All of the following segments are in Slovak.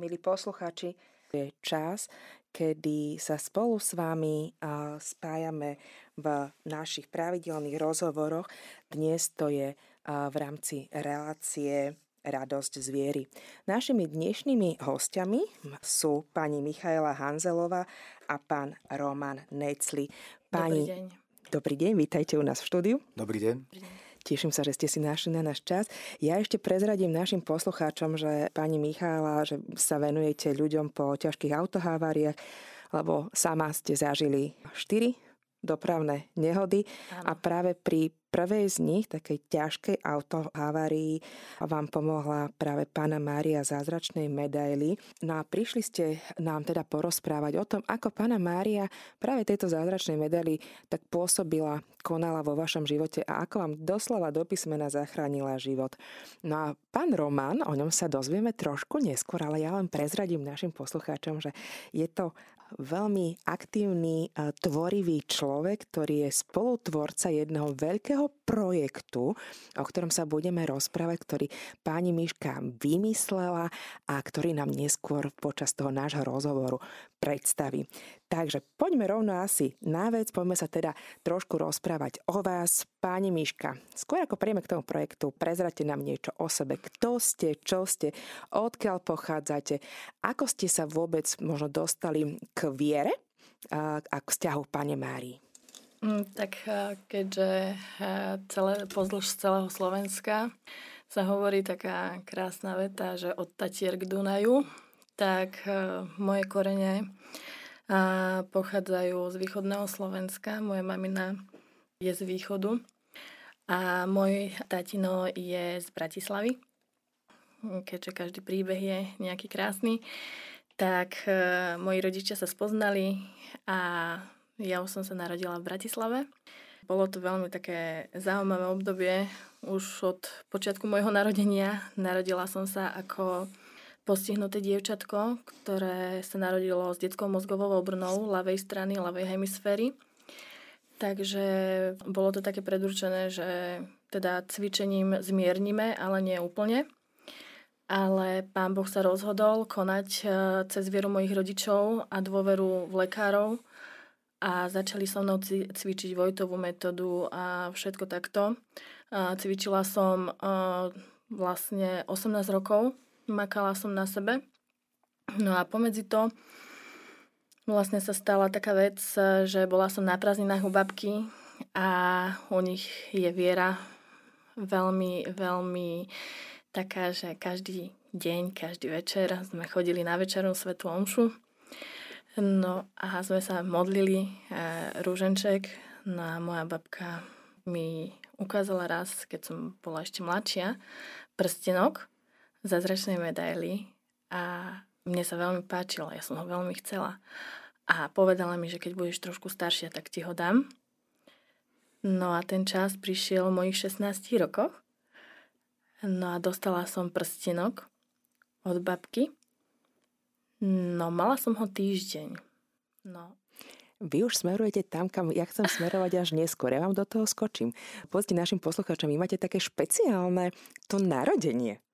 milí poslucháči, je čas, kedy sa spolu s vami spájame v našich pravidelných rozhovoroch. Dnes to je v rámci relácie Radosť z viery. Našimi dnešnými hostiami sú pani Michaela Hanzelová a pán Roman Necli. Pani... Dobrý deň. Dobrý deň, vítajte u nás v štúdiu. Dobrý deň. Dobrý deň. Teším sa, že ste si našli na náš čas. Ja ešte prezradím našim poslucháčom, že pani Michála, že sa venujete ľuďom po ťažkých autoháváriách, lebo sama ste zažili 4 dopravné nehody Áno. a práve pri prvej z nich, takej ťažkej autohavárii, vám pomohla práve pána Mária zázračnej medaily. No a prišli ste nám teda porozprávať o tom, ako pána Mária práve tejto zázračnej medaily tak pôsobila, konala vo vašom živote a ako vám doslova do písmena zachránila život. No a pán Roman, o ňom sa dozvieme trošku neskôr, ale ja len prezradím našim poslucháčom, že je to veľmi aktívny, tvorivý človek, ktorý je spolutvorca jedného veľkého projektu, o ktorom sa budeme rozprávať, ktorý pani Miška vymyslela a ktorý nám neskôr počas toho nášho rozhovoru predstaví. Takže poďme rovno asi na vec, poďme sa teda trošku rozprávať o vás. Páni Miška, skôr ako príjeme k tomu projektu, prezrate nám niečo o sebe. Kto ste, čo ste, odkiaľ pochádzate, ako ste sa vôbec možno dostali k viere a k vzťahu Pane Márii? Mm, tak keďže celé, pozdĺž celého Slovenska sa hovorí taká krásna veta, že od Tatier k Dunaju, tak moje korene a pochádzajú z východného Slovenska. Moja mamina je z východu a môj tatino je z Bratislavy. Keďže každý príbeh je nejaký krásny, tak e, moji rodičia sa spoznali a ja už som sa narodila v Bratislave. Bolo to veľmi také zaujímavé obdobie. Už od počiatku môjho narodenia narodila som sa ako postihnuté dievčatko, ktoré sa narodilo s detskou mozgovou obrnou ľavej strany, ľavej hemisféry. Takže bolo to také predurčené, že teda cvičením zmiernime, ale nie úplne. Ale pán Boh sa rozhodol konať e, cez vieru mojich rodičov a dôveru v lekárov a začali so mnou cvičiť Vojtovú metódu a všetko takto. Cvičila som e, vlastne 18 rokov makala som na sebe. No a pomedzi to vlastne sa stala taká vec, že bola som na prázdninách u babky a u nich je viera veľmi, veľmi taká, že každý deň, každý večer sme chodili na večernú svetú omšu. No a sme sa modlili e, rúženček. No a moja babka mi ukázala raz, keď som bola ešte mladšia, prstenok zázračnej medaily a mne sa veľmi páčilo, ja som ho veľmi chcela. A povedala mi, že keď budeš trošku staršia, tak ti ho dám. No a ten čas prišiel v mojich 16 rokoch. No a dostala som prstenok od babky. No, mala som ho týždeň. No. Vy už smerujete tam, kam ja chcem smerovať až neskôr. Ja vám do toho skočím. Povedzte našim poslucháčom, vy máte také špeciálne to narodenie.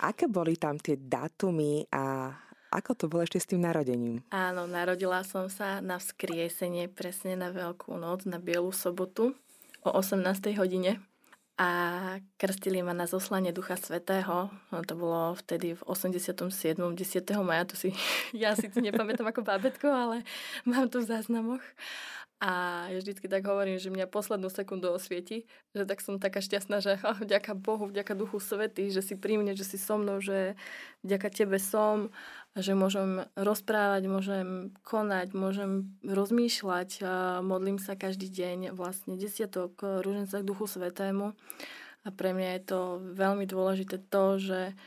Aké boli tam tie dátumy a ako to bolo ešte s tým narodením? Áno, narodila som sa na vzkriesenie presne na Veľkú noc, na Bielu sobotu o 18. hodine a krstili ma na zoslanie Ducha Svetého. No, to bolo vtedy v 87. 10. maja, to si ja si nepamätám ako bábetko, ale mám to v záznamoch. A ja vždycky tak hovorím, že mňa poslednú sekundu osvieti, že tak som taká šťastná, že vďaka Bohu, vďaka Duchu Svety, že si pri mne, že si so mnou, že vďaka Tebe som, že môžem rozprávať, môžem konať, môžem rozmýšľať. Modlím sa každý deň vlastne desiatok rúženca k Duchu Svetému. A pre mňa je to veľmi dôležité to, že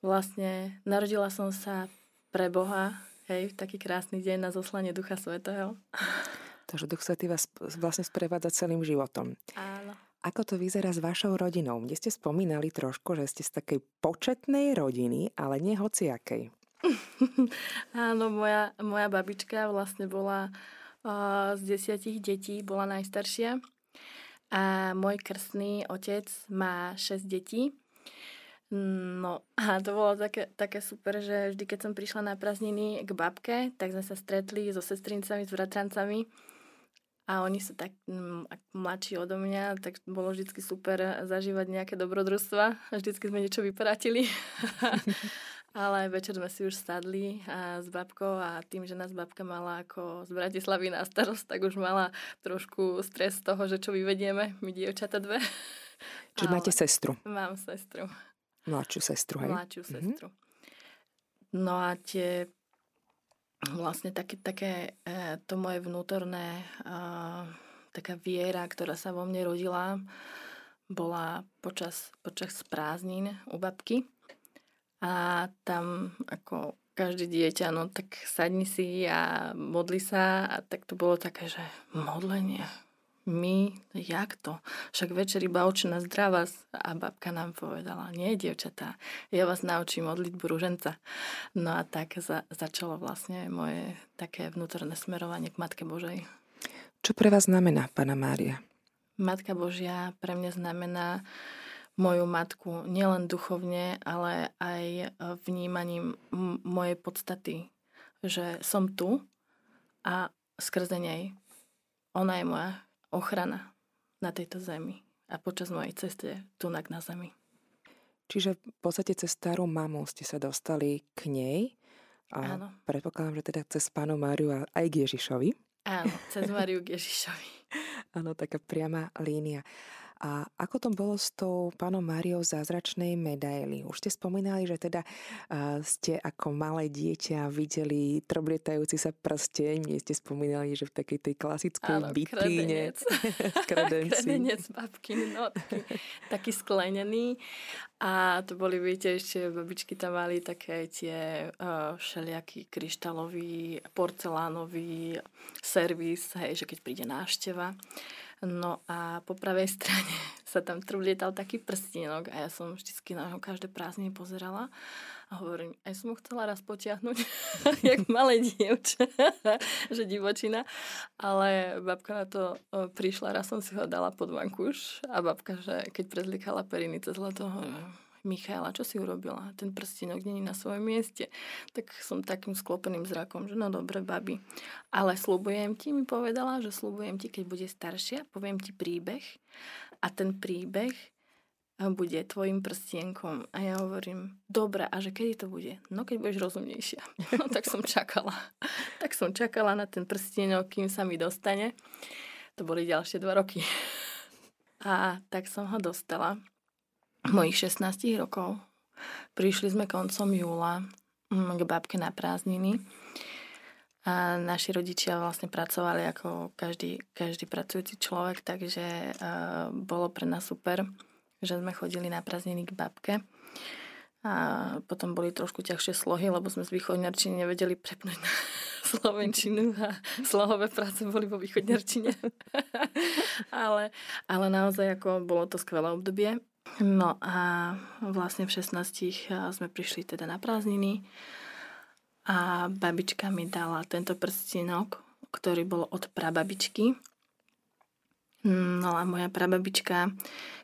vlastne narodila som sa pre Boha, hej, v taký krásny deň na zoslanie Ducha Svetého. Takže Duch Svetý vás vlastne sprevádza celým životom. Áno. Ako to vyzerá s vašou rodinou? Kde ste spomínali trošku, že ste z takej početnej rodiny, ale nie hociakej. Áno, moja, moja babička vlastne bola uh, z desiatich detí, bola najstaršia. A môj krstný otec má 6 detí. No a to bolo také, také super, že vždy, keď som prišla na prázdniny k babke, tak sme sa stretli so sestrincami, s bratrancami a oni sú tak m, mladší odo mňa, tak bolo vždy super zažívať nejaké dobrodružstva. Vždycky sme niečo vypratili. Ale večer sme si už sadli a s babkou a tým, že nás babka mala ako z Bratislavy na starost, tak už mala trošku stres z toho, že čo vyvedieme, my dievčata dve. Čiže máte sestru? Mám sestru. Mladšiu sestru, hej? Mladšiu mm-hmm. sestru. No a tie vlastne také, také e, to moje vnútorné e, taká viera, ktorá sa vo mne rodila, bola počas, počas prázdnin u babky. A tam ako každé dieťa, no tak sadni si a modli sa a tak to bolo také, že modlenie, my, jak to? Však večer iba očná zdravá a babka nám povedala, nie, dievčatá, ja vás naučím modliť ruženca. No a tak za, začalo vlastne moje také vnútorné smerovanie k Matke Božej. Čo pre vás znamená, Pana Mária? Matka Božia pre mňa znamená moju matku nielen duchovne, ale aj vnímaním m- mojej podstaty, že som tu a skrze nej ona je moja ochrana na tejto zemi a počas mojej ceste tu na zemi. Čiže v podstate cez starú mamu ste sa dostali k nej a Áno. predpokladám, že teda cez pánu Máriu a aj k Ježišovi. Áno, cez Máriu k Ježišovi. Áno, taká priama línia. A ako to bolo s tou pánom Máriou zázračnej medaily? Už ste spomínali, že teda ste ako malé dieťa videli troblietajúci sa prsteň. Nie ste spomínali, že v takej tej klasickej Áno, bitríne. kredenci. kredenec babky, no, taký, sklenený. A to boli, viete, ešte babičky tam mali také tie uh, všelijaký kryštálový, porcelánový servis, hej, že keď príde návšteva. No a po pravej strane sa tam trvlietal taký prstínok a ja som vždycky na ho každé prázdniny pozerala a hovorím, aj som ho chcela raz potiahnuť, jak malé dievče, že divočina. Ale babka na to prišla, raz som si ho dala pod vankúš a babka, že keď prezlikala periny cez leto, Michaela, čo si urobila? Ten prstenok není na svojom mieste. Tak som takým sklopeným zrakom, že no dobre, babi. Ale slubujem ti, mi povedala, že slubujem ti, keď bude staršia, poviem ti príbeh a ten príbeh bude tvojim prstienkom. A ja hovorím, dobre, a že kedy to bude? No keď budeš rozumnejšia. No tak som čakala. tak som čakala na ten prstienok, kým sa mi dostane. To boli ďalšie dva roky. A tak som ho dostala mojich 16 rokov. Prišli sme koncom júla mm, k babke na prázdniny a naši rodičia vlastne pracovali ako každý, každý pracujúci človek, takže uh, bolo pre nás super, že sme chodili na prázdniny k babke. A potom boli trošku ťažšie slohy, lebo sme z východňarčiny nevedeli prepnúť na slovenčinu a slohové práce boli vo východňarčine. ale, ale naozaj ako bolo to skvelé obdobie. No a vlastne v 16 sme prišli teda na prázdniny a babička mi dala tento prstenok, ktorý bol od prababičky. No a moja prababička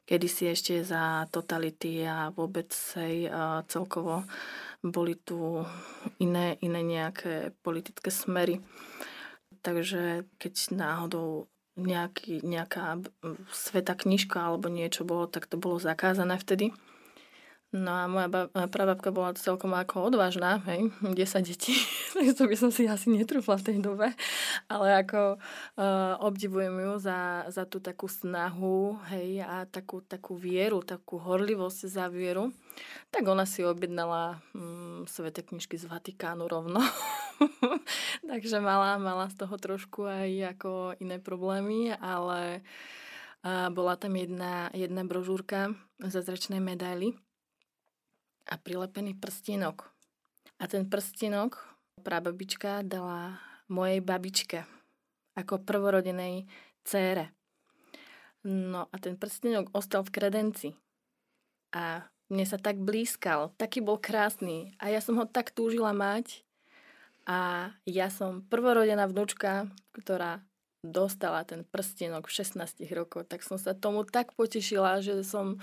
kedysi ešte za totality a vôbec sej celkovo boli tu iné, iné nejaké politické smery. Takže keď náhodou nejaký, nejaká sveta knižka alebo niečo bolo, tak to bolo zakázané vtedy. No a moja prababka bola celkom ako odvážna, hej, 10 detí, to by som si asi netrúfla v tej dobe, ale ako uh, obdivujem ju za, za tú takú snahu, hej, a takú, takú vieru, takú horlivosť za vieru. Tak ona si objednala um, svete knižky z Vatikánu rovno. takže mala, mala z toho trošku aj ako iné problémy, ale bola tam jedna, jedna brožúrka zazračnej medaily, a prilepený prstienok. A ten prstienok prababička dala mojej babičke ako prvorodenej cére. No a ten prstenok ostal v kredenci. A mne sa tak blízkal, taký bol krásny a ja som ho tak túžila mať a ja som prvorodená vnúčka, ktorá dostala ten prstenok v 16 rokoch, tak som sa tomu tak potešila, že som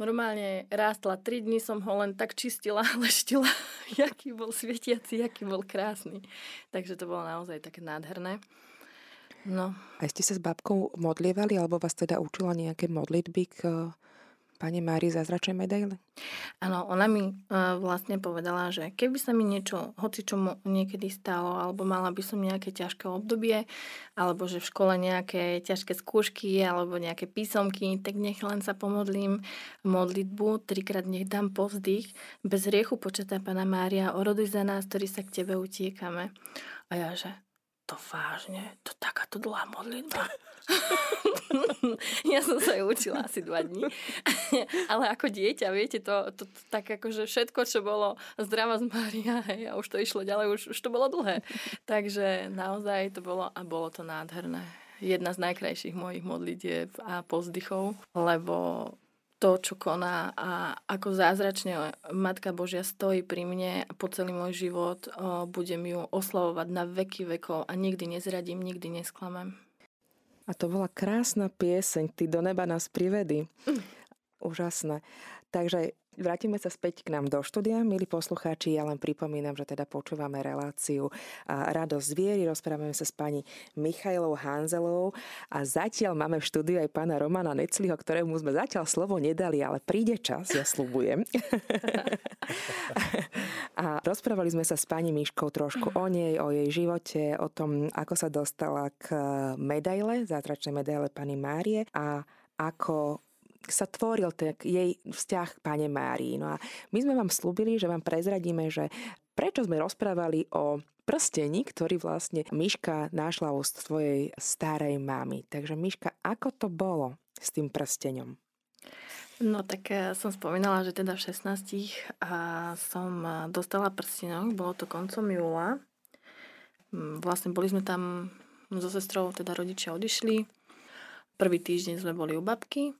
Normálne rástla 3 dní, som ho len tak čistila, leštila, jaký bol svietiaci, aký bol krásny. Takže to bolo naozaj také nádherné. No. A ste sa s babkou modlievali, alebo vás teda učila nejaké modlitby k Pane Mári zázračnej medaile? Áno, ona mi uh, vlastne povedala, že keby sa mi niečo, hoci čo niekedy stalo, alebo mala by som nejaké ťažké obdobie, alebo že v škole nejaké ťažké skúšky, alebo nejaké písomky, tak nech len sa pomodlím modlitbu, trikrát nech dám povzdych, bez riechu početá Pana Mária, oroduj za nás, ktorí sa k Tebe utiekame. A ja, že to vážne, to takáto dlhá modlitba. ja som sa ju učila asi dva dní. Ale ako dieťa, viete, to, to, to tak akože všetko, čo bolo zdrava z Maria, hej, a už to išlo ďalej, už, už to bolo dlhé. Takže naozaj to bolo a bolo to nádherné. Jedna z najkrajších mojich modlitieb a pozdychov, lebo to, čo koná a ako zázračne Matka Božia stojí pri mne a po celý môj život o, budem ju oslavovať na veky vekov a nikdy nezradím, nikdy nesklamem. A to bola krásna pieseň, Ty do neba nás privedy. Mm. Úžasné. Takže Vrátime sa späť k nám do štúdia. Milí poslucháči, ja len pripomínam, že teda počúvame reláciu Radosť viery. Rozprávame sa s pani Michailou Hanzelovou a zatiaľ máme v štúdiu aj pána Romana Necliho, ktorému sme zatiaľ slovo nedali, ale príde čas, ja slúbujem. a rozprávali sme sa s pani Miškou trošku o nej, o jej živote, o tom, ako sa dostala k medaile, zátračnej medaile pani Márie a ako sa tvoril ten jej vzťah k Pane Márii. No a my sme vám slúbili, že vám prezradíme, že prečo sme rozprávali o prstení, ktorý vlastne Miška našla u svojej starej mamy. Takže Miška, ako to bolo s tým prsteňom? No tak ja som spomínala, že teda v 16 a som dostala prstenok, bolo to koncom júla. Mm, vlastne boli sme tam so sestrou, teda rodičia odišli. Prvý týždeň sme boli u babky,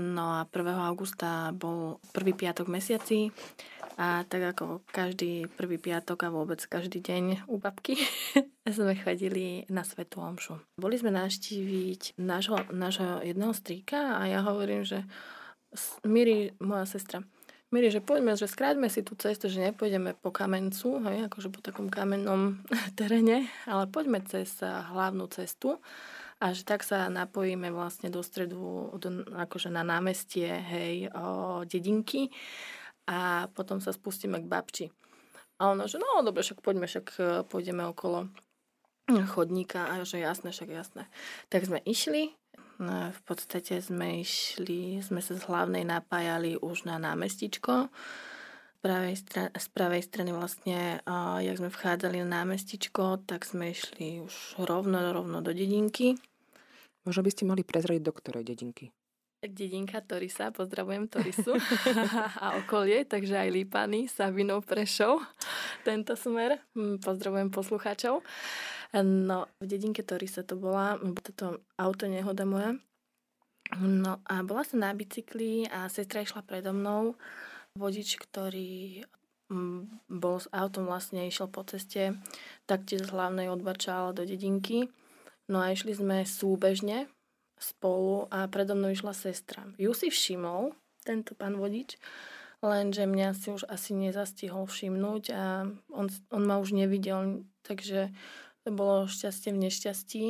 No a 1. augusta bol prvý piatok mesiaci a tak ako každý prvý piatok a vôbec každý deň u babky sme chodili na Svetú Omšu. Boli sme navštíviť nášho, nášho jedného strýka a ja hovorím, že Miri, moja sestra, Miri, že poďme, že skráťme si tú cestu, že nepôjdeme po kamencu, hej, akože po takom kamennom teréne, ale poďme cez hlavnú cestu a že tak sa napojíme vlastne do stredu, do, akože na námestie, hej, o, dedinky a potom sa spustíme k babči. A ono, že no dobre, však poďme, však e, pôjdeme okolo chodníka a že jasné, však jasné. Tak sme išli, no, v podstate sme išli, sme sa z hlavnej napájali už na námestičko, pravej strane, z pravej strany vlastne, a jak sme vchádzali na námestičko, tak sme išli už rovno, rovno do dedinky. Možno by ste mohli prezradiť do ktorej dedinky? Dedinka Torisa, pozdravujem Torisu a okolie, takže aj Lípany, Savinov, Prešov, tento smer. Hm, pozdravujem poslucháčov. No, v dedinke Torisa to bola, toto auto nehoda moja. No a bola som na bicykli a sestra išla predo mnou. Vodič, ktorý hm, bol s autom vlastne, išiel po ceste, taktiež z hlavnej odbačal do dedinky No a išli sme súbežne spolu a predo mnou išla sestra. Ju si všimol, tento pán vodič, lenže mňa si už asi nezastihol všimnúť a on, on ma už nevidel, takže to bolo šťastie v nešťastí.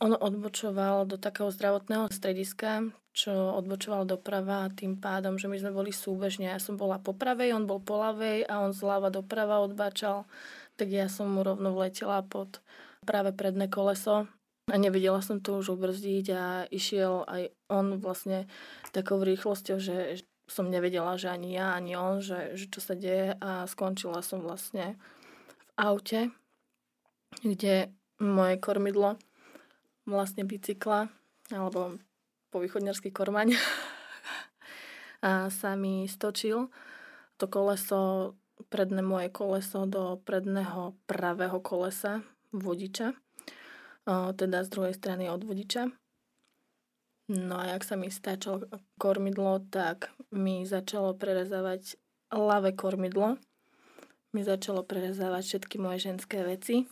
On odbočoval do takého zdravotného strediska, čo odbočoval doprava tým pádom, že my sme boli súbežne. Ja som bola po pravej, on bol po ľavej a on zľava doprava odbačal, tak ja som mu rovno vletela pod práve predné koleso a nevedela som to už ubrzdiť a išiel aj on vlastne takou rýchlosťou, že som nevedela, že ani ja, ani on, že, že čo sa deje a skončila som vlastne v aute, kde moje kormidlo vlastne bicykla alebo po východňarský kormaň a sa mi stočil to koleso, predné moje koleso do predného pravého kolesa vodiča, teda z druhej strany od vodiča. No a jak sa mi stáčalo kormidlo, tak mi začalo prerezávať ľavé kormidlo. Mi začalo prerezávať všetky moje ženské veci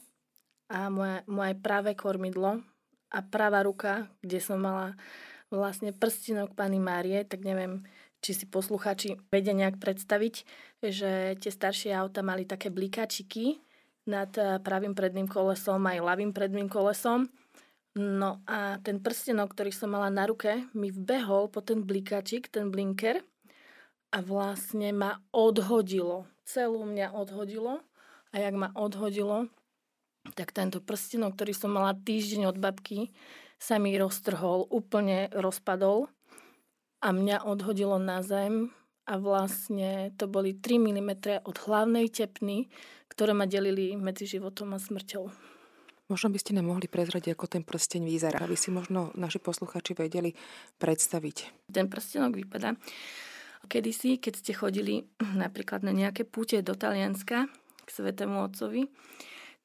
a moje, moje pravé kormidlo a pravá ruka, kde som mala vlastne prstinok Pany Márie, tak neviem, či si posluchači vedia nejak predstaviť, že tie staršie auta mali také blikačiky nad eh, pravým predným kolesom aj ľavým predným kolesom. No a ten prstenok, ktorý som mala na ruke, mi vbehol po ten blikačik, ten blinker a vlastne ma odhodilo. Celú mňa odhodilo a jak ma odhodilo, tak tento prstenok, ktorý som mala týždeň od babky, sa mi roztrhol, úplne rozpadol a mňa odhodilo na zem a vlastne to boli 3 mm od hlavnej tepny, ktoré ma delili medzi životom a smrťou. Možno by ste nám mohli prezradiť, ako ten prsteň vyzerá, aby si možno naši posluchači vedeli predstaviť. Ten prstenok vypadá. Kedysi, keď ste chodili napríklad na nejaké púte do Talianska k Svetému Otcovi,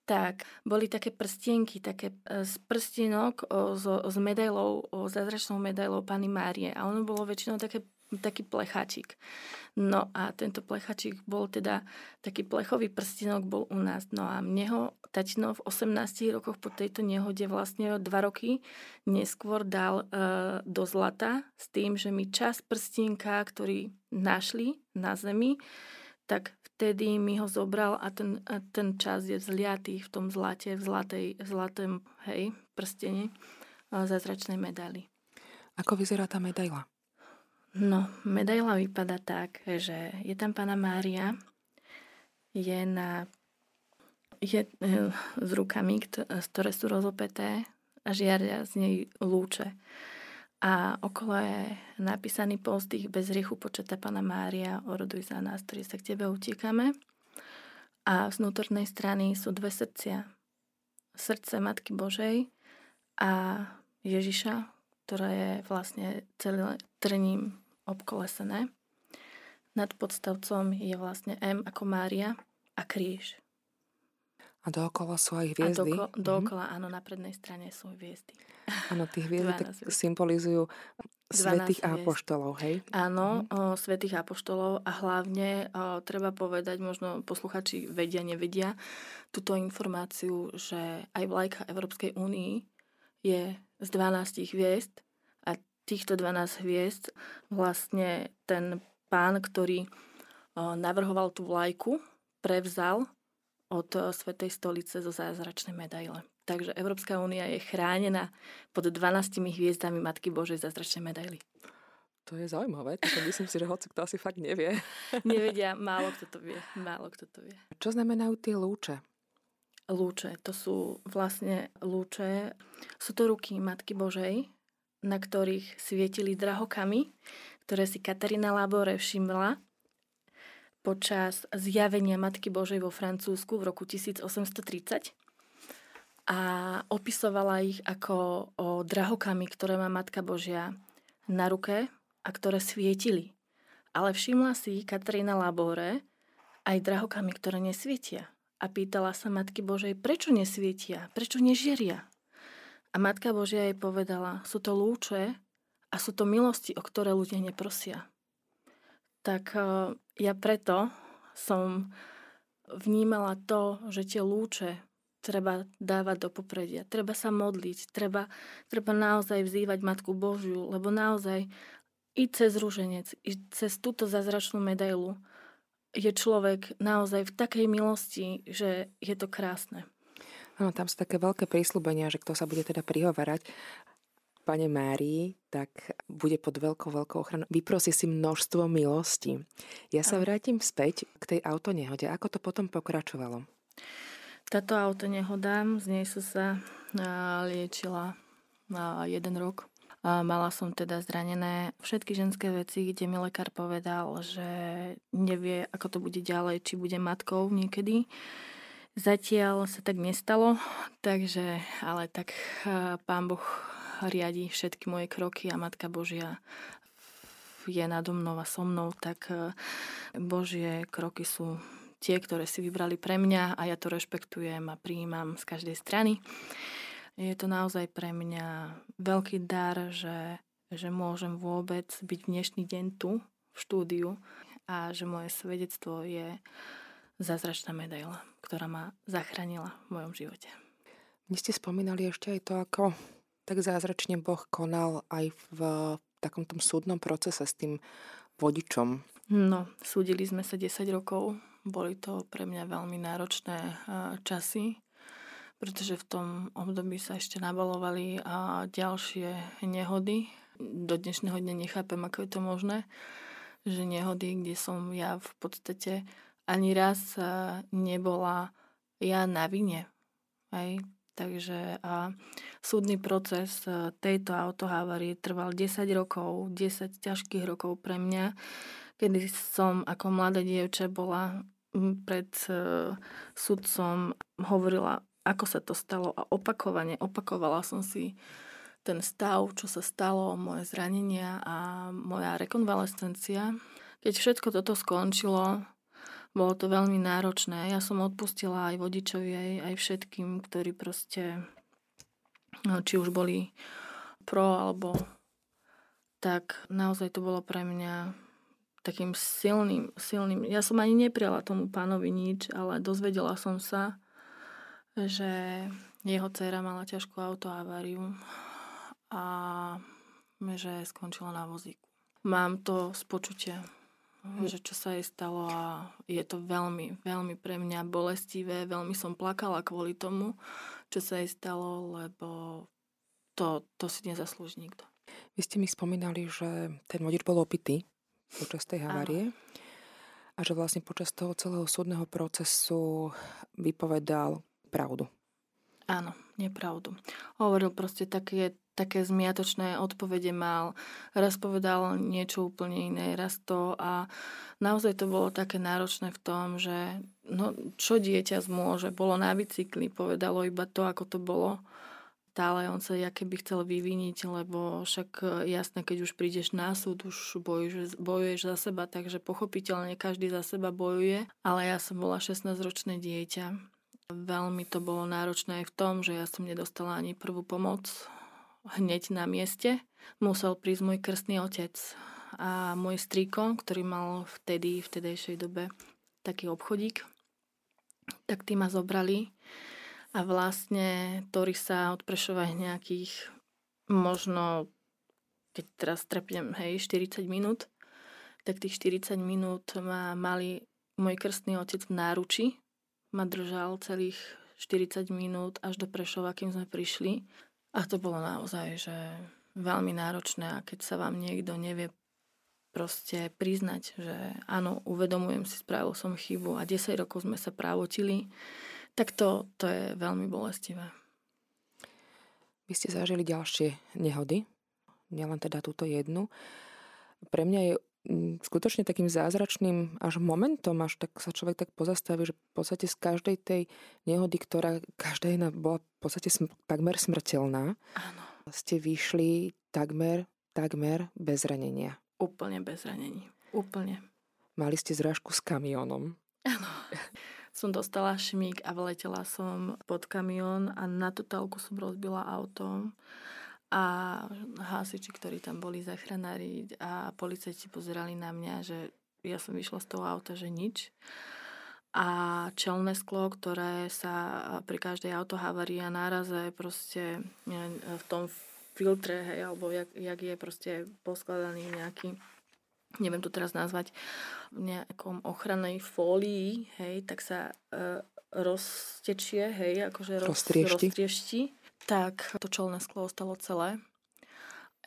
tak boli také prstienky, také e, z prstienok s, s medailou, o zázračnou medailou Pany Márie. A ono bolo väčšinou také, taký plechačik. No a tento plechačik bol teda, taký plechový prstienok bol u nás. No a mne ho tatino v 18 rokoch po tejto nehode vlastne dva roky neskôr dal e, do zlata s tým, že mi čas prstienka, ktorý našli na zemi, tak vtedy mi ho zobral a ten, a ten čas je vzliatý v tom zlate, v zlatej, v zlatom, hej, prstene zázračnej medaily. Ako vyzerá tá medaila? No, medaila vypadá tak, že je tam pána Mária, je na je e, s rukami, ktoré sú rozopeté a žiaria z nej lúče a okolo je napísaný postých bez riechu početa Pana Mária, oroduj za nás, ktorí sa k Tebe utíkame. A z vnútornej strany sú dve srdcia. Srdce Matky Božej a Ježiša, ktoré je vlastne celým trním obkolesené. Nad podstavcom je vlastne M ako Mária a kríž. A dookola sú aj hviezdy. A doko, mhm. dookola, mm-hmm. áno, na prednej strane sú hviezdy. Áno, tie hviezdy tak symbolizujú svetých apoštolov, hej? Áno, o, svetých apoštolov a hlavne o, treba povedať, možno posluchači vedia, nevedia, túto informáciu, že aj vlajka Európskej únii je z 12 hviezd a týchto 12 hviezd vlastne ten pán, ktorý navrhoval tú vlajku, prevzal od Svetej stolice zo zázračnej medaile. Takže Európska únia je chránená pod 12 hviezdami Matky Božej zázračnej medaily. To je zaujímavé, to myslím si, že hoci kto asi fakt nevie. Nevedia, málo kto to vie, málo kto to vie. Čo znamenajú tie lúče? Lúče, to sú vlastne lúče, sú to ruky Matky Božej, na ktorých svietili drahokami, ktoré si Katarína Labore všimla počas zjavenia Matky Božej vo Francúzsku v roku 1830 a opisovala ich ako o drahokami, ktoré má Matka Božia na ruke a ktoré svietili. Ale všimla si Katarína Labore aj drahokami, ktoré nesvietia. A pýtala sa Matky Božej, prečo nesvietia, prečo nežieria. A Matka Božia jej povedala, sú to lúče a sú to milosti, o ktoré ľudia neprosia tak e, ja preto som vnímala to, že tie lúče treba dávať do popredia. Treba sa modliť, treba, treba naozaj vzývať Matku Božiu, lebo naozaj i cez rúženec, i cez túto zázračnú medailu je človek naozaj v takej milosti, že je to krásne. Áno, tam sú také veľké prísľubenia, že kto sa bude teda prihovárať Pane Márii, tak bude pod veľkou, veľkou ochranou. Vyprosí si množstvo milostí. Ja sa vrátim späť k tej autonehode. Ako to potom pokračovalo? Táto autonehoda, z nej som sa liečila na jeden rok. Mala som teda zranené všetky ženské veci, kde mi lekár povedal, že nevie, ako to bude ďalej, či bude matkou niekedy. Zatiaľ sa tak nestalo, takže ale tak pán Boh riadi všetky moje kroky a Matka Božia je nado mnou a so mnou, tak e, Božie kroky sú tie, ktoré si vybrali pre mňa a ja to rešpektujem a prijímam z každej strany. Je to naozaj pre mňa veľký dar, že, že môžem vôbec byť dnešný deň tu v štúdiu a že moje svedectvo je zázračná medaila, ktorá ma zachránila v mojom živote. Vy ste spomínali ešte aj to, ako tak zázračne Boh konal aj v takom tom súdnom procese s tým vodičom? No, súdili sme sa 10 rokov. Boli to pre mňa veľmi náročné časy, pretože v tom období sa ešte nabalovali a ďalšie nehody. Do dnešného dňa nechápem, ako je to možné, že nehody, kde som ja v podstate ani raz nebola ja na vine. Hej. Takže a súdny proces e, tejto autohávarie trval 10 rokov, 10 ťažkých rokov pre mňa, kedy som ako mladá dievča bola pred uh, sudcom, hovorila, ako sa to stalo a opakovane opakovala som si ten stav, čo sa stalo, moje zranenia a moja rekonvalescencia. Keď všetko toto skončilo, bolo to veľmi náročné. Ja som odpustila aj vodičovi, aj, aj všetkým, ktorí proste, no, či už boli pro alebo tak naozaj to bolo pre mňa takým silným, silným. Ja som ani nepriala tomu pánovi nič, ale dozvedela som sa, že jeho dcera mala ťažkú autoaváriu a že skončila na vozíku. Mám to z počutia že čo sa jej stalo a je to veľmi, veľmi pre mňa bolestivé. Veľmi som plakala kvôli tomu, čo sa jej stalo, lebo to, to si nezaslúži nikto. Vy ste mi spomínali, že ten vodič bol opitý počas tej havárie a že vlastne počas toho celého súdneho procesu vypovedal pravdu. Áno, nepravdu. Hovoril proste také také zmiatočné odpovede mal. Raz povedal niečo úplne iné, raz to a naozaj to bolo také náročné v tom, že no, čo dieťa zmôže. Bolo na bicykli, povedalo iba to, ako to bolo. Stále on sa jaké by chcel vyviniť, lebo však jasné, keď už prídeš na súd, už bojuješ, bojuješ za seba, takže pochopiteľne každý za seba bojuje. Ale ja som bola 16-ročné dieťa. Veľmi to bolo náročné aj v tom, že ja som nedostala ani prvú pomoc hneď na mieste. Musel prísť môj krstný otec a môj strýko, ktorý mal vtedy, v tedejšej dobe taký obchodík, tak tí ma zobrali a vlastne Tori sa od Prešova nejakých možno, keď teraz trepnem, hej, 40 minút, tak tých 40 minút ma mali môj krstný otec v náruči, ma držal celých 40 minút až do Prešova, kým sme prišli. A to bolo naozaj, že veľmi náročné a keď sa vám niekto nevie proste priznať, že áno, uvedomujem si, spravil som chybu a 10 rokov sme sa právotili, tak to, to je veľmi bolestivé. Vy ste zažili ďalšie nehody, nielen teda túto jednu. Pre mňa je skutočne takým zázračným až momentom, až tak sa človek tak pozastaví, že v podstate z každej tej nehody, ktorá každá jedna bola v podstate sm- takmer smrteľná, Áno. ste vyšli takmer, takmer bez ranenia. Úplne bez ranení. Úplne. Mali ste zrážku s kamionom. Áno. Som dostala šmík a vletela som pod kamión a na totálku som rozbila auto. A hasiči, ktorí tam boli zachranári a policajti pozerali na mňa, že ja som vyšla z toho auta, že nič a čelné sklo, ktoré sa pri každej autohavarii a náraze proste v tom filtre, hej, alebo jak, jak je proste poskladaný nejaký neviem to teraz nazvať, v nejakom ochrannej fólii, hej, tak sa e, roztečie, hej, akože roz, roztriešti. roztriešti, tak to čelné sklo ostalo celé.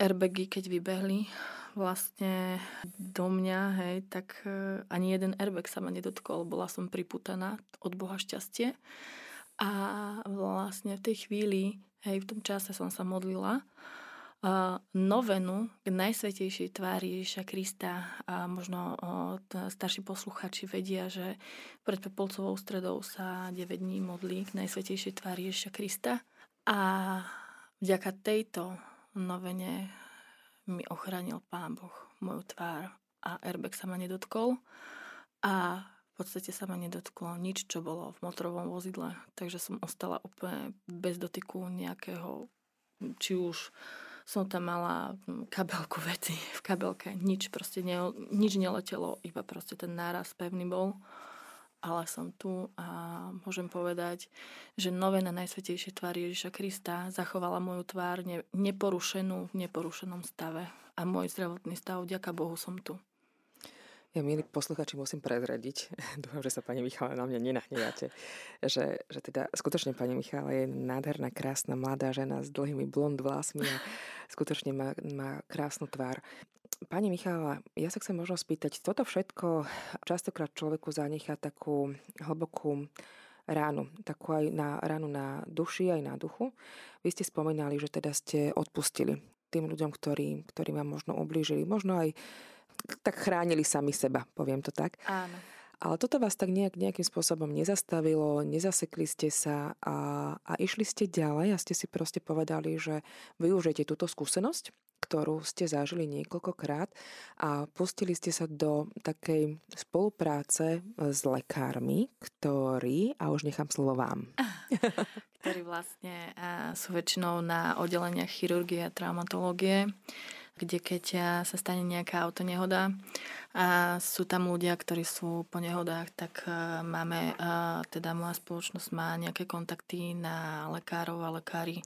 Airbagy, keď vybehli, vlastne do mňa, hej, tak e, ani jeden airbag sa ma nedotkol. Bola som priputaná od Boha šťastie. A vlastne v tej chvíli, hej, v tom čase som sa modlila uh, novenu k najsvetejšej tvári Ježiša Krista a možno uh, starší posluchači vedia, že pred Pepolcovou stredou sa 9 dní modlí k najsvetejšej tvári Ježiša Krista a vďaka tejto novene mi ochránil Pán Boh moju tvár a airbag sa ma nedotkol. A v podstate sa ma nedotklo nič, čo bolo v motorovom vozidle, takže som ostala úplne bez dotyku nejakého, či už som tam mala kabelku veci v kabelke, nič proste ne, nič neletelo, iba proste ten náraz pevný bol ale som tu a môžem povedať, že novena Najsvetejšej tvár Ježiša Krista zachovala moju tvár ne, neporušenú v neporušenom stave a môj zdravotný stav, vďaka Bohu som tu. Ja, milí posluchači, musím prezradiť, dúfam, že sa pani Michala na mňa nenahneváte, že, že teda skutočne pani Michala je nádherná, krásna, mladá žena s dlhými blond vlasmi a skutočne má, má krásnu tvár. Pani Michala, ja sa chcem možno spýtať, toto všetko častokrát človeku zanechá takú hlbokú ránu, takú aj na ránu na duši, aj na duchu. Vy ste spomínali, že teda ste odpustili tým ľuďom, ktorí, ktorí vám možno ublížili, možno aj tak chránili sami seba, poviem to tak. Áno. Ale toto vás tak nejak, nejakým spôsobom nezastavilo, nezasekli ste sa a, a išli ste ďalej a ste si proste povedali, že využijete túto skúsenosť, ktorú ste zažili niekoľkokrát a pustili ste sa do takej spolupráce s lekármi, ktorí, a už nechám slovo vám. ktorí vlastne sú väčšinou na oddeleniach chirurgie a traumatológie kde keď eh, sa stane nejaká autonehoda a sú tam ľudia, ktorí sú po nehodách, tak eh, máme, eh, teda moja spoločnosť má nejaké kontakty na lekárov a lekári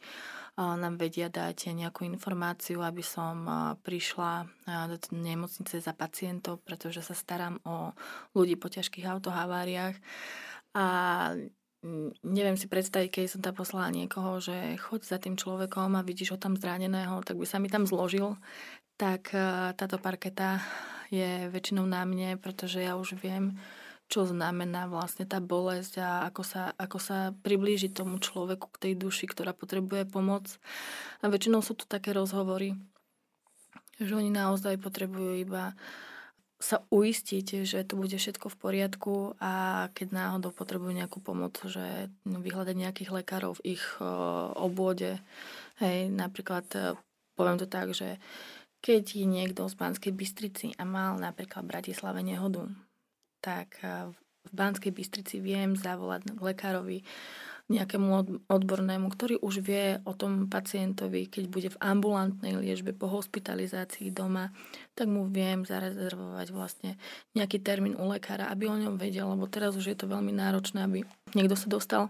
nám vedia dať nejakú informáciu, aby som prišla do nemocnice za pacientov, pretože sa starám o ľudí po ťažkých autohaváriách. A neviem si predstaviť, keď som tam poslala niekoho, že choď za tým človekom a vidíš ho tam zraneného, tak by sa mi tam zložil. Tak e, táto parketa je väčšinou na mne, pretože ja už viem, čo znamená vlastne tá bolesť a ako sa, ako sa priblížiť tomu človeku k tej duši, ktorá potrebuje pomoc. A väčšinou sú to také rozhovory, že oni naozaj potrebujú iba sa uistiť, že to bude všetko v poriadku a keď náhodou potrebujú nejakú pomoc, že vyhľadať nejakých lekárov v ich obvode. Hej, napríklad e, poviem to tak, že keď je niekto z Banskej Bystrici a mal napríklad v Bratislave nehodu, tak e, v Banskej Bystrici viem zavolať lekárovi nejakému odbornému, ktorý už vie o tom pacientovi, keď bude v ambulantnej liežbe po hospitalizácii doma, tak mu viem zarezervovať vlastne nejaký termín u lekára, aby o ňom vedel, lebo teraz už je to veľmi náročné, aby niekto sa dostal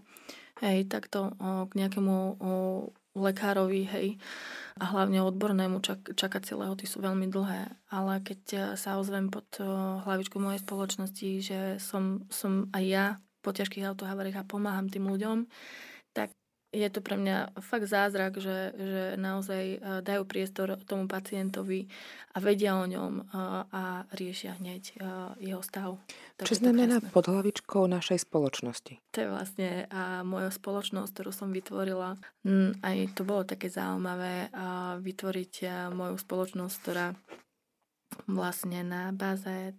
hej, takto k nejakému lekárovi, hej, a hlavne odbornému čak, čakacie lehoty sú veľmi dlhé. Ale keď sa ozvem pod hlavičku mojej spoločnosti, že som, som aj ja po ťažkých autohavariach a pomáham tým ľuďom, tak je to pre mňa fakt zázrak, že, že naozaj e, dajú priestor tomu pacientovi a vedia o ňom a, e, a riešia hneď e, jeho stav. Tak Čo znamená pod hlavičkou našej spoločnosti? To je vlastne a moja spoločnosť, ktorú som vytvorila. Aj to bolo také zaujímavé vytvoriť moju spoločnosť, ktorá vlastne na báze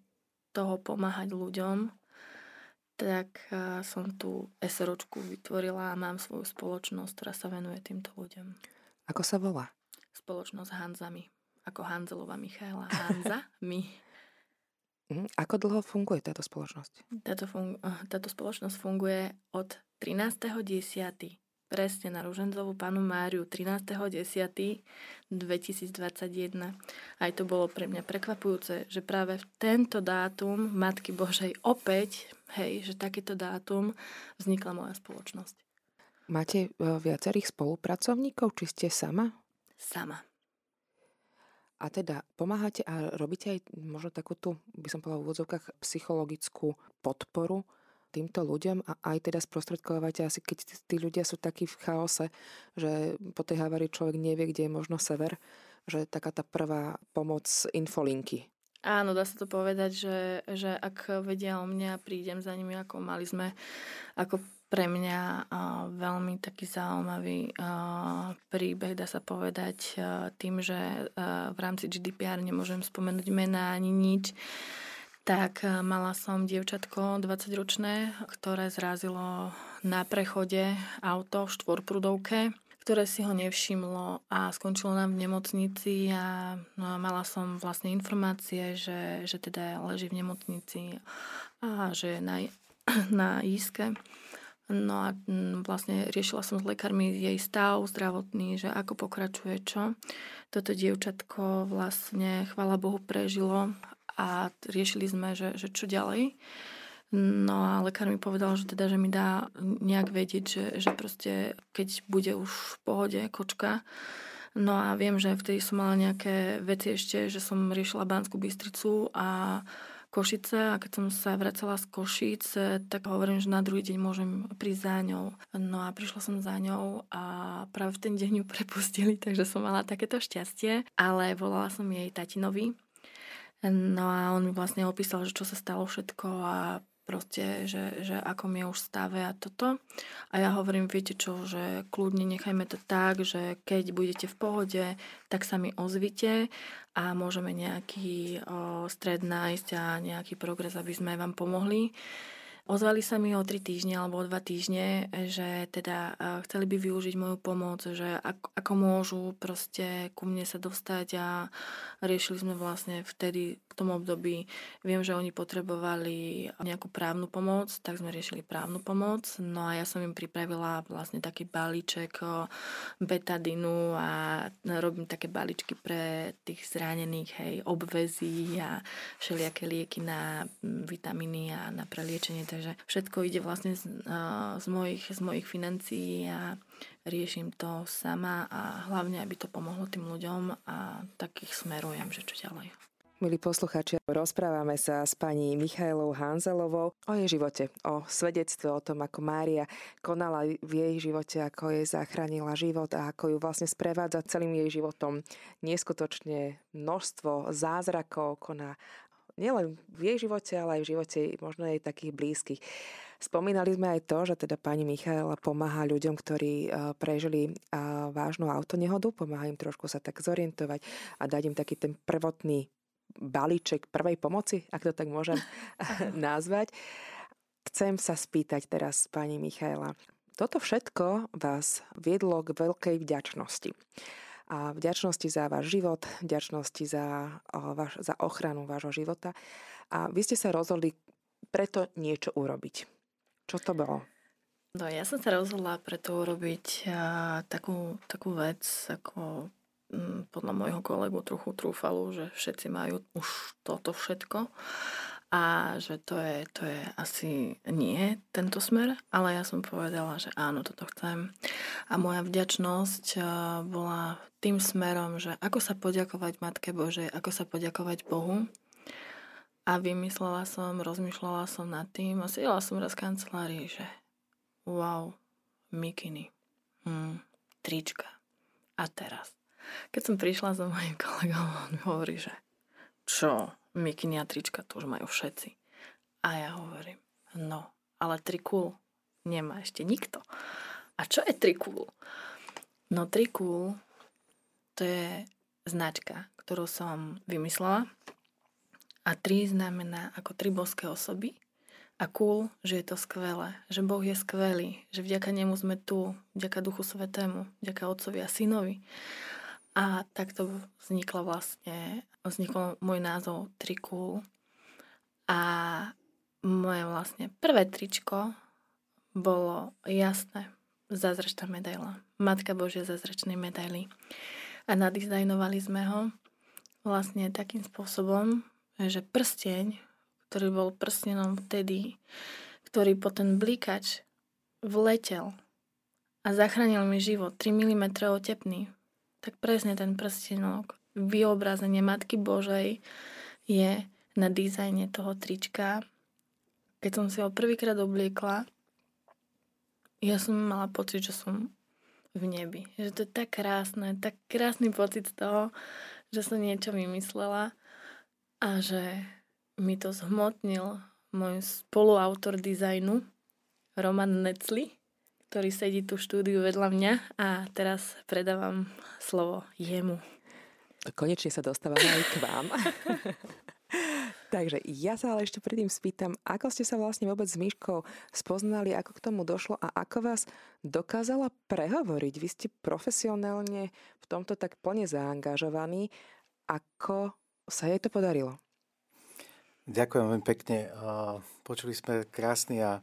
toho pomáhať ľuďom tak som tú SROčku vytvorila a mám svoju spoločnosť, ktorá sa venuje týmto ľuďom. Ako sa volá? Spoločnosť Hanzami. Ako Hanzelová Michaela. Hanza, my. Mhm. Ako dlho funguje táto spoločnosť? Táto, fun- táto spoločnosť funguje od 13.10 presne na Ruženzovú panu Máriu 13.10.2021. Aj to bolo pre mňa prekvapujúce, že práve v tento dátum Matky Božej opäť, hej, že takýto dátum vznikla moja spoločnosť. Máte e, viacerých spolupracovníkov, či ste sama? Sama. A teda pomáhate a robíte aj možno takú tú, by som povedala v úvodzovkách, psychologickú podporu týmto ľuďom a aj teda sprostredkovávate asi, keď tí ľudia sú takí v chaose, že po tej havárii človek nevie, kde je možno sever, že taká tá prvá pomoc infolinky. Áno, dá sa to povedať, že, že ak vedia o mňa, prídem za nimi, ako mali sme, ako pre mňa veľmi taký zaujímavý príbeh, dá sa povedať, tým, že v rámci GDPR nemôžem spomenúť mená ani nič, tak e, mala som dievčatko 20-ročné, ktoré zrazilo na prechode auto v štvorprudovke, ktoré si ho nevšimlo a skončilo nám v nemocnici a no, mala som vlastne informácie, že, že teda leží v nemocnici a že je na, na íske. No a vlastne riešila som s lekármi jej stav zdravotný, že ako pokračuje čo. Toto dievčatko vlastne, chvala Bohu, prežilo a riešili sme, že, že čo ďalej. No a lekár mi povedal, že teda, že mi dá nejak vedieť, že, že proste keď bude už v pohode kočka, No a viem, že vtedy som mala nejaké veci ešte, že som riešila Banskú Bystricu a Košice a keď som sa vracala z Košic, tak hovorím, že na druhý deň môžem prísť za ňou. No a prišla som za ňou a práve v ten deň ju prepustili, takže som mala takéto šťastie, ale volala som jej tatinovi. No a on mi vlastne opísal, že čo sa stalo všetko a proste, že, že ako mi je už stave a toto. A ja hovorím, viete čo, že kľudne nechajme to tak, že keď budete v pohode, tak sa mi ozvite a môžeme nejaký o, stred nájsť a nejaký progres, aby sme vám pomohli. Ozvali sa mi o 3 týždne alebo o 2 týždne, že teda chceli by využiť moju pomoc, že ako, ako môžu proste ku mne sa dostať a riešili sme vlastne vtedy tom období, viem, že oni potrebovali nejakú právnu pomoc, tak sme riešili právnu pomoc, no a ja som im pripravila vlastne taký balíček betadinu a robím také balíčky pre tých zranených, hej, obvezy a všelijaké lieky na vitamíny a na preliečenie, Takže všetko ide vlastne z, z, mojich, z mojich financií a riešim to sama a hlavne, aby to pomohlo tým ľuďom a takých smerujem, že čo ďalej. Milí posluchači, rozprávame sa s pani Michailou Hanzelovou o jej živote, o svedectve o tom, ako Mária konala v jej živote, ako jej zachránila život a ako ju vlastne sprevádza celým jej životom. Neskutočne množstvo zázrakov koná nielen v jej živote, ale aj v živote možno aj takých blízkych. Spomínali sme aj to, že teda pani Michaela pomáha ľuďom, ktorí prežili vážnu autonehodu, pomáha im trošku sa tak zorientovať a dať im taký ten prvotný balíček prvej pomoci, ak to tak môžem nazvať. Chcem sa spýtať teraz pani Michaela. Toto všetko vás viedlo k veľkej vďačnosti a vďačnosti za váš život, vďačnosti za, vaš, za ochranu vášho života. A vy ste sa rozhodli preto niečo urobiť. Čo to bolo? No, ja som sa rozhodla preto urobiť a, takú, takú vec, ako podľa môjho kolegu trochu trúfalu, že všetci majú už toto všetko a že to je, to je asi nie tento smer, ale ja som povedala, že áno, toto chcem. A moja vďačnosť eh, bola tým smerom, že ako sa poďakovať Matke Božej, ako sa poďakovať Bohu. A vymyslela som, rozmýšľala som nad tým a sedela som raz v kancelárii, že wow, mikiny, hmm, trička. A teraz. Keď som prišla za mojim kolegom, on hovorí, že čo, mikiny a trička to už majú všetci. A ja hovorím, no, ale trikul nemá ešte nikto. A čo je trikul? No trikul to je značka, ktorú som vymyslela a tri znamená ako tri boské osoby a cool, že je to skvelé, že Boh je skvelý, že vďaka nemu sme tu, vďaka Duchu Svetému, vďaka Otcovi a Synovi. A takto vznikla vlastne, vznikol môj názov Trikul. A moje vlastne prvé tričko bolo jasné, zázračná medaila. Matka Božia zázračnej medaily. A nadizajnovali sme ho vlastne takým spôsobom, že prsteň, ktorý bol prstenom vtedy, ktorý po ten blikač vletel a zachránil mi život 3 mm tepný tak presne ten prstenok, vyobrazenie Matky Božej je na dizajne toho trička. Keď som si ho prvýkrát obliekla, ja som mala pocit, že som v nebi. Že to je tak krásne, tak krásny pocit z toho, že som niečo vymyslela a že mi to zhmotnil môj spoluautor dizajnu, Roman Necli ktorý sedí tu v štúdiu vedľa mňa a teraz predávam slovo jemu. Konečne sa dostávame aj k vám. Takže ja sa ale ešte predtým spýtam, ako ste sa vlastne vôbec s Myškou spoznali, ako k tomu došlo a ako vás dokázala prehovoriť. Vy ste profesionálne v tomto tak plne zaangažovaní. Ako sa jej to podarilo? Ďakujem veľmi pekne. Počuli sme krásny a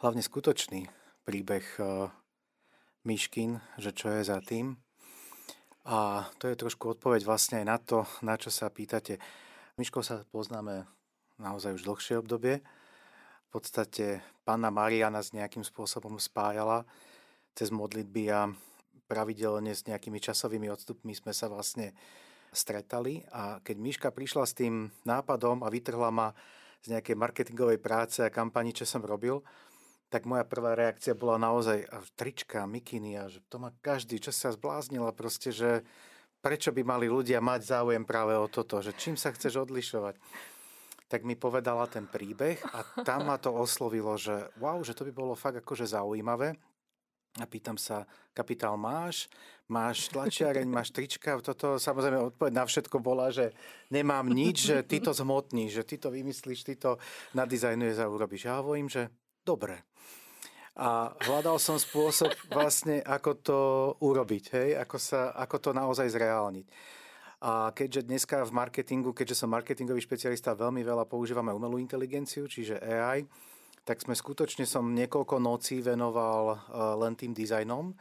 hlavne skutočný príbeh eh, Myškin, že čo je za tým. A to je trošku odpoveď vlastne aj na to, na čo sa pýtate. Myško sa poznáme naozaj už dlhšie obdobie. V podstate Panna Maria nás nejakým spôsobom spájala cez modlitby a pravidelne s nejakými časovými odstupmi sme sa vlastne stretali a keď Miška prišla s tým nápadom a vytrhla ma z nejakej marketingovej práce a kampani, čo som robil, tak moja prvá reakcia bola naozaj trička, mikiny a že to má každý, čo sa zbláznila proste, že prečo by mali ľudia mať záujem práve o toto, že čím sa chceš odlišovať. Tak mi povedala ten príbeh a tam ma to oslovilo, že wow, že to by bolo fakt akože zaujímavé. A pýtam sa, kapitál máš? Máš tlačiareň, máš trička? Toto samozrejme odpoveď na všetko bola, že nemám nič, že ty to zhmotníš, že ty to vymyslíš, ty to nadizajnuješ a urobíš. Ja hovorím, že dobre. A hľadal som spôsob vlastne, ako to urobiť, hej? Ako, sa, ako to naozaj zreálniť. A keďže dneska v marketingu, keďže som marketingový špecialista, veľmi veľa používame umelú inteligenciu, čiže AI, tak sme skutočne som niekoľko nocí venoval eh, len tým dizajnom.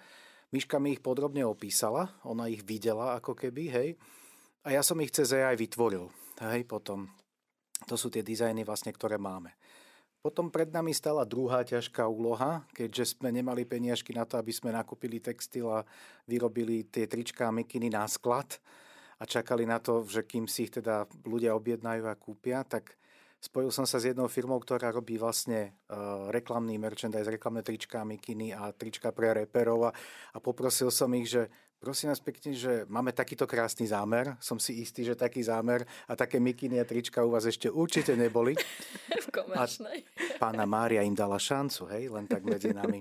Miška mi ich podrobne opísala, ona ich videla ako keby, hej. A ja som ich cez AI vytvoril, hej, potom. To sú tie dizajny vlastne, ktoré máme. Potom pred nami stala druhá ťažká úloha, keďže sme nemali peniažky na to, aby sme nakúpili textil a vyrobili tie tričká a mikiny na sklad a čakali na to, že kým si ich teda ľudia objednajú a kúpia, tak spojil som sa s jednou firmou, ktorá robí vlastne uh, reklamný merchandise, reklamné trička, mikiny a trička pre reperov a, a poprosil som ich, že Prosím vás pekne, že máme takýto krásny zámer. Som si istý, že taký zámer a také mikiny a trička u vás ešte určite neboli. v komerčnej. A pána Mária im dala šancu, hej, len tak medzi nami.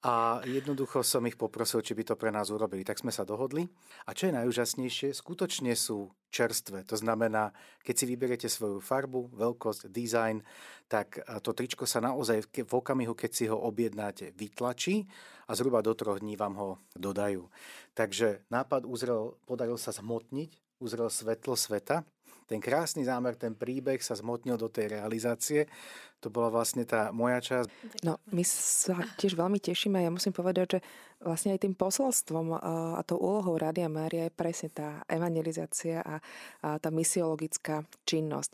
A jednoducho som ich poprosil, či by to pre nás urobili. Tak sme sa dohodli. A čo je najúžasnejšie, skutočne sú čerstvé. To znamená, keď si vyberiete svoju farbu, veľkosť, dizajn, tak to tričko sa naozaj v okamihu, keď si ho objednáte, vytlačí a zhruba do troch dní vám ho dodajú. Takže nápad uzrel, podaril sa zmotniť, uzrel svetlo sveta ten krásny zámer, ten príbeh sa zmotnil do tej realizácie. To bola vlastne tá moja časť. No, my sa tiež veľmi tešíme. Ja musím povedať, že vlastne aj tým posolstvom a tou úlohou Rádia Mária je presne tá evangelizácia a, a tá misiologická činnosť.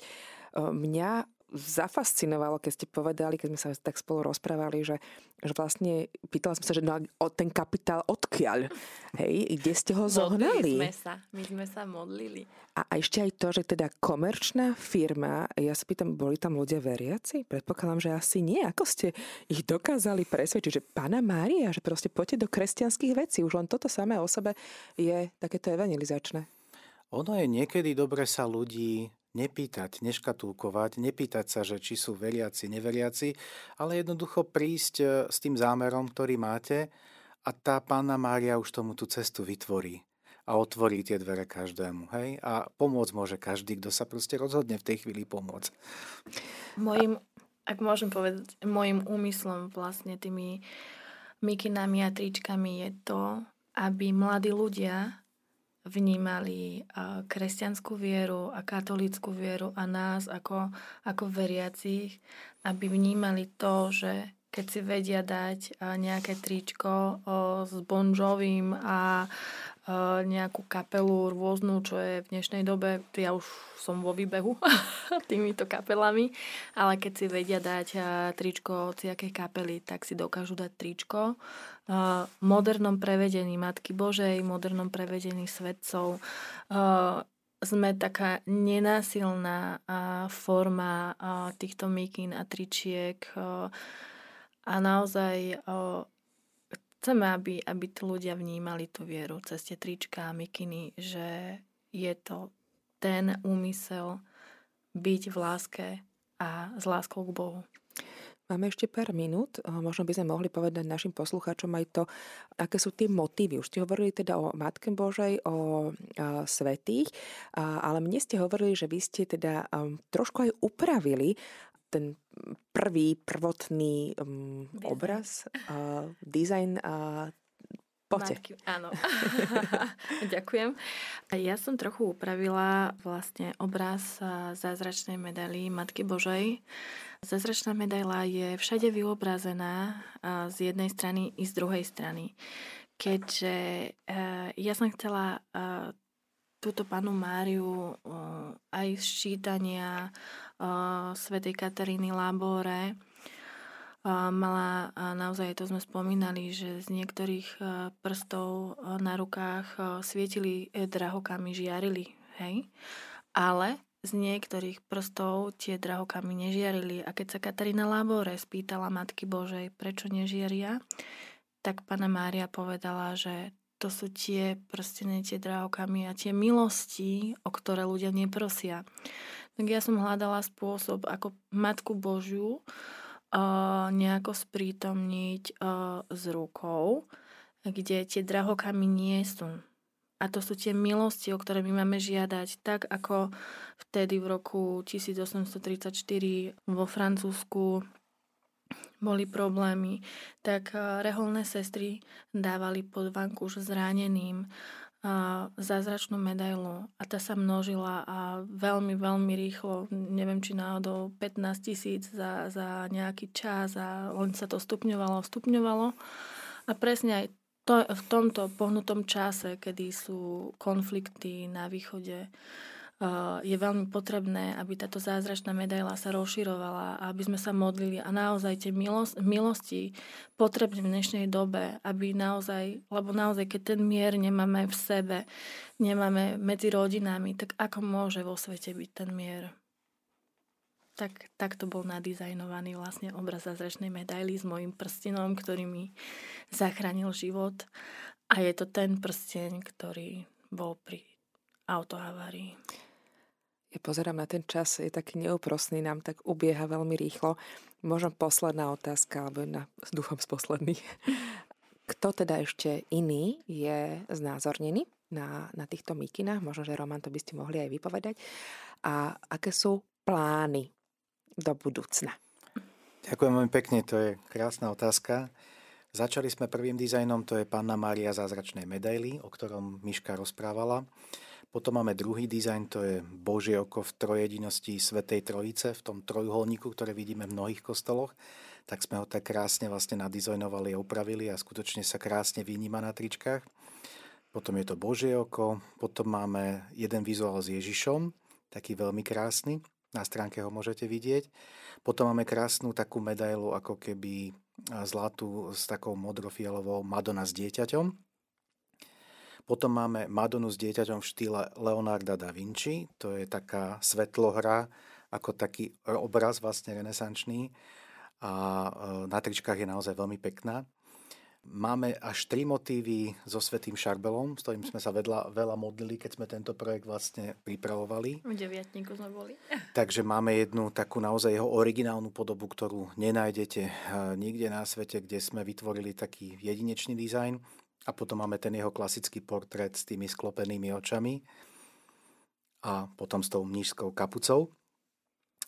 Mňa zafascinovalo, keď ste povedali, keď sme sa tak spolu rozprávali, že, že vlastne pýtala som sa, že no, o ten kapitál odkiaľ? Hej, kde ste ho zohnali? Modlili sme sa, my sme sa modlili. A, a ešte aj to, že teda komerčná firma, ja sa pýtam, boli tam ľudia veriaci? Predpokladám, že asi nie. Ako ste ich dokázali presvedčiť, že pána Mária, že proste poďte do kresťanských vecí. Už len toto samé o sebe je takéto evangelizačné. Ono je niekedy dobre sa ľudí nepýtať, neškatulkovať, nepýtať sa, že či sú veriaci, neveriaci, ale jednoducho prísť e, s tým zámerom, ktorý máte a tá pána Mária už tomu tú cestu vytvorí a otvorí tie dvere každému. Hej? A pomôcť môže každý, kto sa proste rozhodne v tej chvíli pomôcť. Mojim, ak môžem povedať, môjim úmyslom vlastne tými mikinami a tričkami je to, aby mladí ľudia vnímali kresťanskú vieru a katolickú vieru a nás ako, ako veriacich, aby vnímali to, že keď si vedia dať nejaké tričko s bonžovým a nejakú kapelu rôznu, čo je v dnešnej dobe, ja už som vo výbehu týmito kapelami, ale keď si vedia dať tričko od nejakej kapely, tak si dokážu dať tričko. V modernom prevedení Matky Božej, modernom prevedení svetcov sme taká nenásilná forma týchto mikín a tričiek a naozaj chceme, aby, aby tí ľudia vnímali tú vieru cez tie trička a mikiny, že je to ten úmysel byť v láske a s láskou k Bohu. Máme ešte pár minút, možno by sme mohli povedať našim poslucháčom aj to, aké sú tie motívy. Už ste hovorili teda o Matke Božej, o svetých, ale mne ste hovorili, že vy ste teda trošku aj upravili ten prvý, prvotný um, obraz, uh, dizajn uh, Poďte. áno. Ďakujem. Ja som trochu upravila vlastne obraz zázračnej medaily Matky Božej. Zázračná medaila je všade vyobrazená z jednej strany i z druhej strany. Keďže ja som chcela túto panu Máriu aj z čítania svätej Kataríny Labore. Mala naozaj, to sme spomínali, že z niektorých prstov na rukách svietili drahokami, žiarili. hej. Ale z niektorých prstov tie drahokamy nežiarili. A keď sa Katarína Labore spýtala Matky Božej, prečo nežiaria, tak pána Mária povedala, že to sú tie prstené, tie drahokamy a tie milosti, o ktoré ľudia neprosia. Tak ja som hľadala spôsob, ako Matku Božiu uh, nejako sprítomniť uh, s rukou, kde tie drahokamy nie sú. A to sú tie milosti, o ktoré my máme žiadať, tak ako vtedy v roku 1834 vo Francúzsku boli problémy, tak eh, reholné sestry dávali pod vankúš zraneným eh, zázračnú medailu a tá sa množila a veľmi, veľmi rýchlo, neviem či náhodou 15 tisíc za, za nejaký čas a len sa to stupňovalo, stupňovalo. A presne aj to, v tomto pohnutom čase, kedy sú konflikty na východe, je veľmi potrebné, aby táto zázračná medaila sa rozširovala a aby sme sa modlili a naozaj tie milosti, milosti potrebné v dnešnej dobe, aby naozaj, lebo naozaj, keď ten mier nemáme v sebe, nemáme medzi rodinami, tak ako môže vo svete byť ten mier? Tak, tak to bol nadizajnovaný vlastne obraz zázračnej medaily s mojim prstenom, ktorý mi zachránil život. A je to ten prsteň, ktorý bol pri autohavárii ja pozerám na ten čas, je taký neúprosný, nám tak ubieha veľmi rýchlo. Možno posledná otázka, alebo jedna, dúfam, z posledných. Kto teda ešte iný je znázornený na, na týchto mikinách? Možno, že Roman, to by ste mohli aj vypovedať. A aké sú plány do budúcna? Ďakujem veľmi pekne, to je krásna otázka. Začali sme prvým dizajnom, to je Panna Mária zázračnej medaily, o ktorom Miška rozprávala. Potom máme druhý dizajn, to je Božie oko v trojedinosti Svetej Trojice, v tom trojuholníku, ktoré vidíme v mnohých kostoloch. Tak sme ho tak krásne vlastne nadizajnovali a upravili a skutočne sa krásne vyníma na tričkách. Potom je to Božie oko, potom máme jeden vizuál s Ježišom, taký veľmi krásny, na stránke ho môžete vidieť. Potom máme krásnu takú medailu, ako keby zlatú s takou modrofialovou Madonna s dieťaťom. Potom máme Madonu s dieťaťom v štýle Leonarda da Vinci, to je taká svetlohra, ako taký obraz vlastne renesančný a e, na tričkách je naozaj veľmi pekná. Máme až tri motívy so Svetým Šarbelom, s ktorým sme sa vedla, veľa modlili, keď sme tento projekt vlastne pripravovali. V deviatníku sme boli. Takže máme jednu takú naozaj jeho originálnu podobu, ktorú nenájdete e, nikde na svete, kde sme vytvorili taký jedinečný dizajn. A potom máme ten jeho klasický portrét s tými sklopenými očami a potom s tou mnížskou kapucou.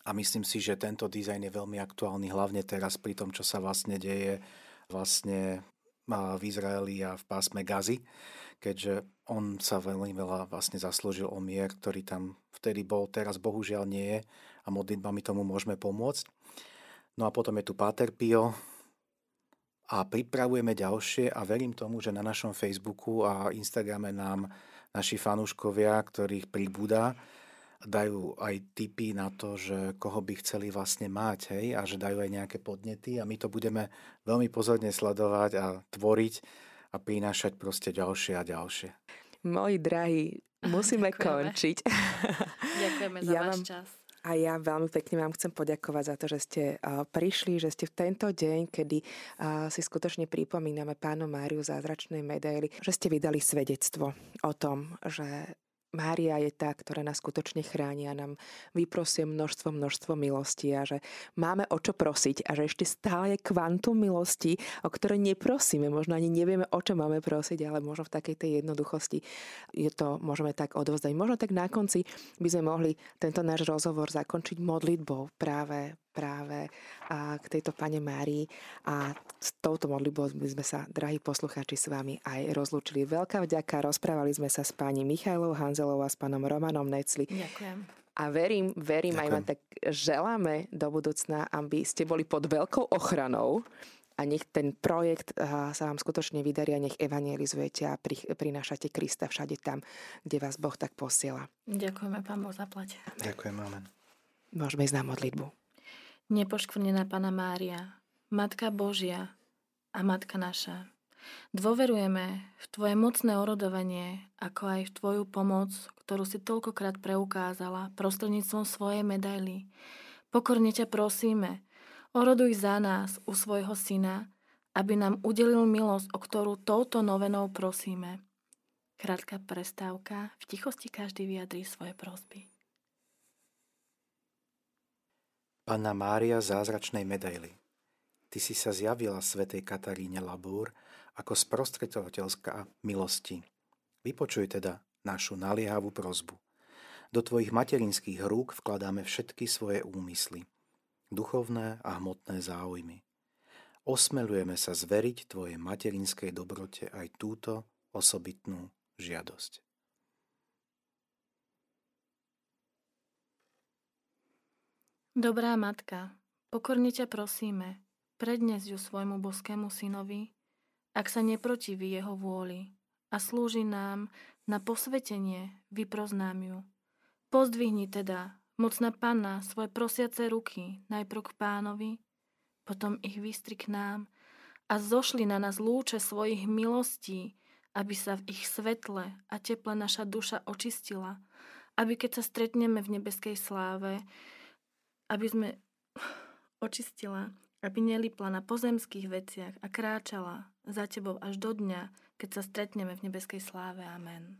A myslím si, že tento dizajn je veľmi aktuálny, hlavne teraz pri tom, čo sa vlastne deje vlastne v Izraeli a v pásme Gazy, keďže on sa veľmi veľa vlastne zaslúžil o mier, ktorý tam vtedy bol, teraz bohužiaľ nie je a modlitbami tomu môžeme pomôcť. No a potom je tu Páter Pio, a pripravujeme ďalšie a verím tomu, že na našom Facebooku a Instagrame nám naši fanúškovia, ktorých pribúda, dajú aj tipy na to, že koho by chceli vlastne mať, hej, a že dajú aj nejaké podnety a my to budeme veľmi pozorne sledovať a tvoriť a prinášať proste ďalšie a ďalšie. Moji drahí, musíme Ďakujeme. končiť. Ďakujeme za ja váš čas. A ja veľmi pekne vám chcem poďakovať za to, že ste prišli, že ste v tento deň, kedy si skutočne pripomíname pánu Máriu zázračnej medaily, že ste vydali svedectvo o tom, že Mária je tá, ktorá nás skutočne chráni a nám vyprosie množstvo, množstvo milostí a že máme o čo prosiť a že ešte stále je kvantum milostí, o ktoré neprosíme. Možno ani nevieme, o čo máme prosiť, ale možno v takej tej jednoduchosti je to, môžeme tak odovzdať. Možno tak na konci by sme mohli tento náš rozhovor zakončiť modlitbou práve práve k tejto pane Márii a s touto modlitbou by sme sa, drahí poslucháči, s vami aj rozlúčili. Veľká vďaka, rozprávali sme sa s pani Michailou Hanzelovou a s pánom Romanom Necli. Ďakujem. A verím, verím Ďakujem. aj vám tak želáme do budúcna, aby ste boli pod veľkou ochranou a nech ten projekt sa vám skutočne vydarí a nech evangelizujete a prinášate Krista všade tam, kde vás Boh tak posiela. Ďakujeme, pán Boh zaplať. Ďakujem, amen. Môžeme ísť na modlitbu. Nepoškvrnená Pana Mária, Matka Božia a Matka naša, dôverujeme v Tvoje mocné orodovanie, ako aj v Tvoju pomoc, ktorú si toľkokrát preukázala prostredníctvom svojej medaily. Pokorne ťa prosíme, oroduj za nás u svojho syna, aby nám udelil milosť, o ktorú touto novenou prosíme. Krátka prestávka, v tichosti každý vyjadrí svoje prosby. Panna Mária zázračnej medaily. Ty si sa zjavila svätej Kataríne Labúr ako sprostredovateľská milosti. Vypočuj teda našu naliehavú prozbu. Do tvojich materinských rúk vkladáme všetky svoje úmysly, duchovné a hmotné záujmy. Osmelujeme sa zveriť tvojej materinskej dobrote aj túto osobitnú žiadosť. Dobrá matka, pokorne ťa prosíme, prednes ju svojmu boskému synovi, ak sa neprotiví jeho vôli a slúži nám na posvetenie, vyproznám ju. Pozdvihni teda, mocná panna, svoje prosiace ruky najprv k pánovi, potom ich vystri k nám a zošli na nás lúče svojich milostí, aby sa v ich svetle a teple naša duša očistila, aby keď sa stretneme v nebeskej sláve, aby sme očistila aby nelipla na pozemských veciach a kráčala za tebou až do dňa, keď sa stretneme v nebeskej sláve. Amen.